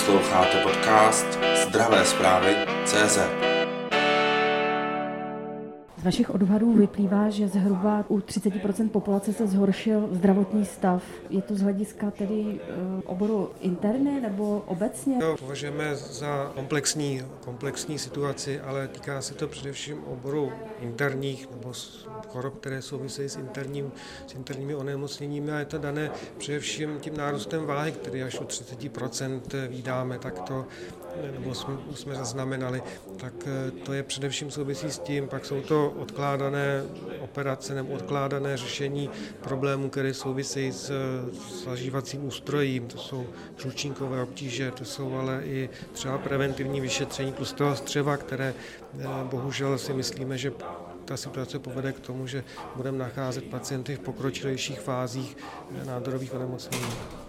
Posloucháte podcast Zdravé zprávy CZ. Z vašich odhadů vyplývá, že zhruba u 30% populace se zhoršil zdravotní stav. Je to z hlediska tedy eh, oboru interny nebo obecně? To považujeme za komplexní, komplexní situaci, ale týká se to především oboru interních nebo chorob, které souvisejí s, interním, s interními onemocněními a je to dané především tím nárůstem váhy, který až u 30% vydáme, tak to nebo jsme, jsme zaznamenali, tak eh, to je především souvisí s tím, pak jsou to odkládané operace nebo odkládané řešení problémů, které souvisejí s zažívacím ústrojím, to jsou žlučníkové obtíže, to jsou ale i třeba preventivní vyšetření tlustého střeva, které eh, bohužel si myslíme, že ta situace povede k tomu, že budeme nacházet pacienty v pokročilejších fázích eh, nádorových onemocnění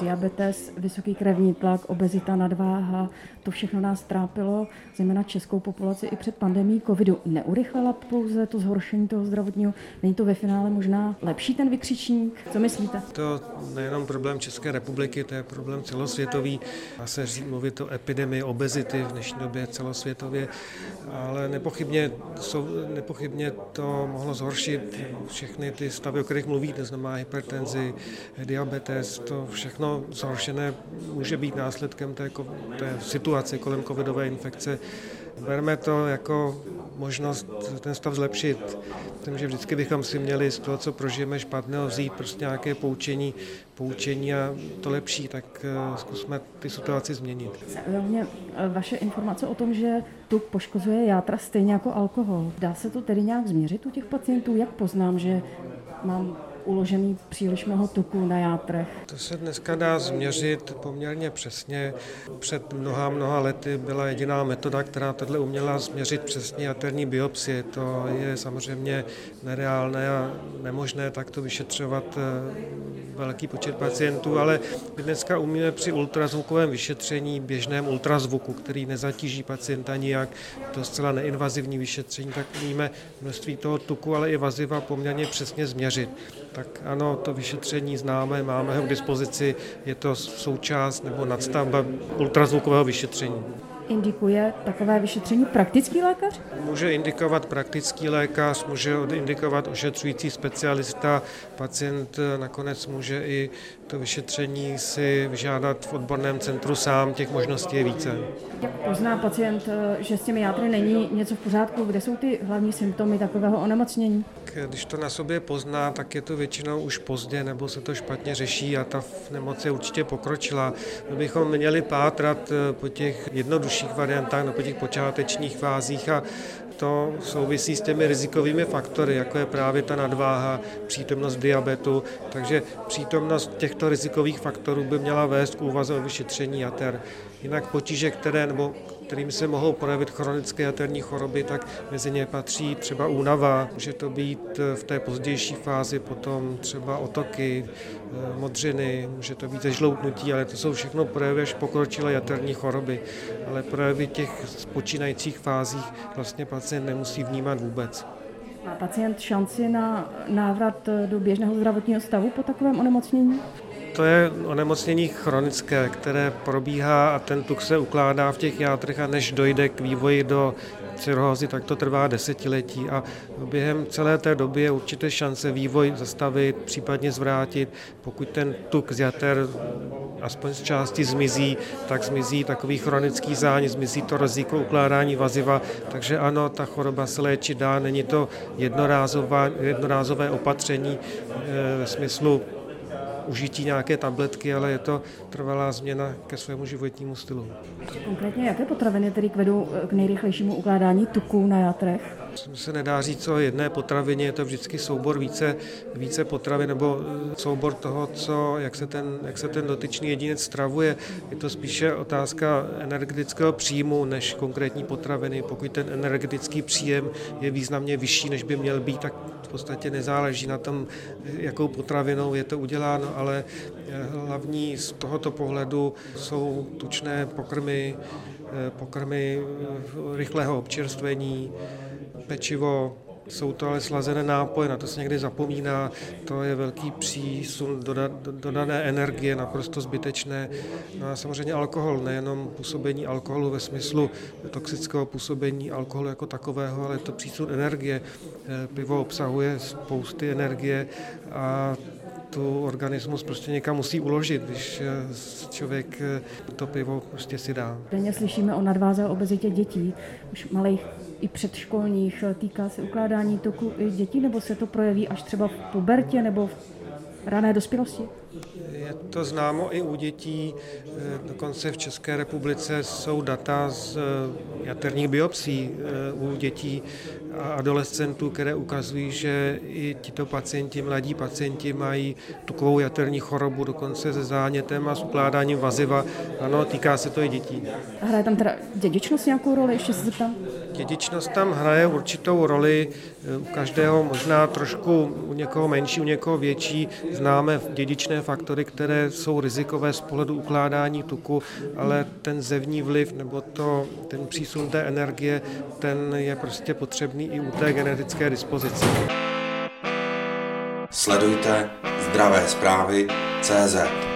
diabetes, vysoký krevní tlak, obezita, nadváha, to všechno nás trápilo, zejména českou populaci i před pandemí covidu. Neurychlila pouze to zhoršení toho zdravotního? Není to ve finále možná lepší ten vykřičník? Co myslíte? To nejenom problém České republiky, to je problém celosvětový. Dá se mluvit o epidemii obezity v dnešní době celosvětově, ale nepochybně, jsou, nepochybně to mohlo zhoršit všechny ty stavy, o kterých mluvíte, znamená hypertenzi, diabetes, to všechno zhoršené může být následkem té, té situace kolem covidové infekce. Berme to jako možnost ten stav zlepšit. Myslím, že vždycky bychom si měli z toho, co prožijeme špatného, vzít prostě nějaké poučení, poučení a to lepší, tak eh, zkusme ty situaci změnit. Zaujalo eh, vaše informace o tom, že tu poškozuje játra stejně jako alkohol. Dá se to tedy nějak změřit u těch pacientů? Jak poznám, že mám uložený příliš mnoho tuku na játrech. To se dneska dá změřit poměrně přesně. Před mnoha, mnoha lety byla jediná metoda, která tohle uměla změřit přesně jaterní biopsie. To je samozřejmě nereálné a nemožné takto vyšetřovat eh, velký počet pacientů, ale my dneska umíme při ultrazvukovém vyšetření, běžném ultrazvuku, který nezatíží pacienta nijak, to zcela neinvazivní vyšetření, tak umíme množství toho tuku, ale i vaziva poměrně přesně změřit tak ano, to vyšetření známe, máme ho k dispozici, je to součást nebo nadstavba ultrazvukového vyšetření. Indikuje takové vyšetření praktický lékař? Může indikovat praktický lékař, může indikovat ošetřující specialista, pacient nakonec může i to vyšetření si vyžádat v odborném centru sám, těch možností je více. Jak pozná pacient, že s těmi játry není něco v pořádku? Kde jsou ty hlavní symptomy takového onemocnění? Když to na sobě pozná, tak je to většinou už pozdě nebo se to špatně řeší a ta nemoc je určitě pokročila. My bychom měli pátrat eh, po těch jednodušších variantách, nebo po těch počátečních fázích a to souvisí s těmi rizikovými faktory, jako je právě ta nadváha, přítomnost diabetu, takže přítomnost těchto rizikových faktorů by měla vést k úvaze o vyšetření jater. Jinak potíže, které nebo kterým se mohou projevit chronické jaterní choroby, tak mezi ně patří třeba únava, může to být v té pozdější fázi potom třeba otoky, eh, modřiny, může to být žloutnutí, ale to jsou všechno projevy až pokročilé jaterní choroby. Ale projevy těch počínajících fázích vlastně pacient nemusí vnímat vůbec. Má pacient šanci na návrat do běžného zdravotního stavu po takovém onemocnění? To je onemocnění chronické, které probíhá a ten tuk se ukládá v těch játrech a než dojde k vývoji do cirhózy, tak to trvá desetiletí a během celé té doby je určitě šance vývoj zastavit, případně zvrátit. Pokud ten tuk z jater aspoň z části zmizí, tak zmizí takový chronický záň, zmizí to riziko ukládání vaziva, takže ano, ta choroba se léčit dá, není to jednorázové, jednorázové opatření e, ve smyslu užití nějaké tabletky, ale je to trvalá změna ke svému životnímu stylu. Konkrétně jaké potraviny tedy vedou k nejrychlejšímu ukládání tuků na játrech? Se nedá říct o jedné potravině, je to vždycky soubor více, více potravin nebo eh, soubor toho, co, jak, se ten, jak se ten dotyčný jedinec stravuje. Je to spíše otázka energetického příjmu než konkrétní potraviny. Pokud ten energetický příjem je významně vyšší, než by měl být, tak v podstatě nezáleží na tom, jakou potravinou je to uděláno, ale eh, hlavní z tohoto pohledu jsou tučné pokrmy, eh, pokrmy rychlého občerstvení, pečivo, Jsou to ale slazené nápoje, na to se někdy zapomíná, to je velký přísun dodané energie, naprosto zbytečné. No a samozřejmě alkohol, nejenom působení alkoholu ve smyslu toxického působení alkoholu jako takového, ale to přísun energie. Eh, pivo obsahuje spousty energie a tu organismus prostě někam musí uložit, když eh, člověk eh, to pivo prostě si dá. Denně slyšíme o nadváze a obezitě dětí, už malých i předškolních. Týká se ukládání toku i dětí, nebo se to projeví až třeba v pubertě nebo v rané dospělosti? Je to známo i u dětí, dokonce v České republice jsou data z eh, jaterních biopsí eh, u dětí a adolescentů, které ukazují, že i tito pacienti, mladí pacienti mají tukovou jaterní chorobu, dokonce se zánětem a s ukládáním vaziva. Ano, týká se to i dětí. Hraje tam teda dědičnost nějakou roli, ještě se zeptám? Dědičnost tam hraje určitou roli, u každého možná trošku, u někoho menší, u někoho větší. Známe dědičné faktory, které jsou rizikové z pohledu ukládání tuku, ale ten zevní vliv nebo to, ten přísun té energie, ten je prostě potřebný i u té genetické dispozice. Sledujte zdravé zprávy CZ.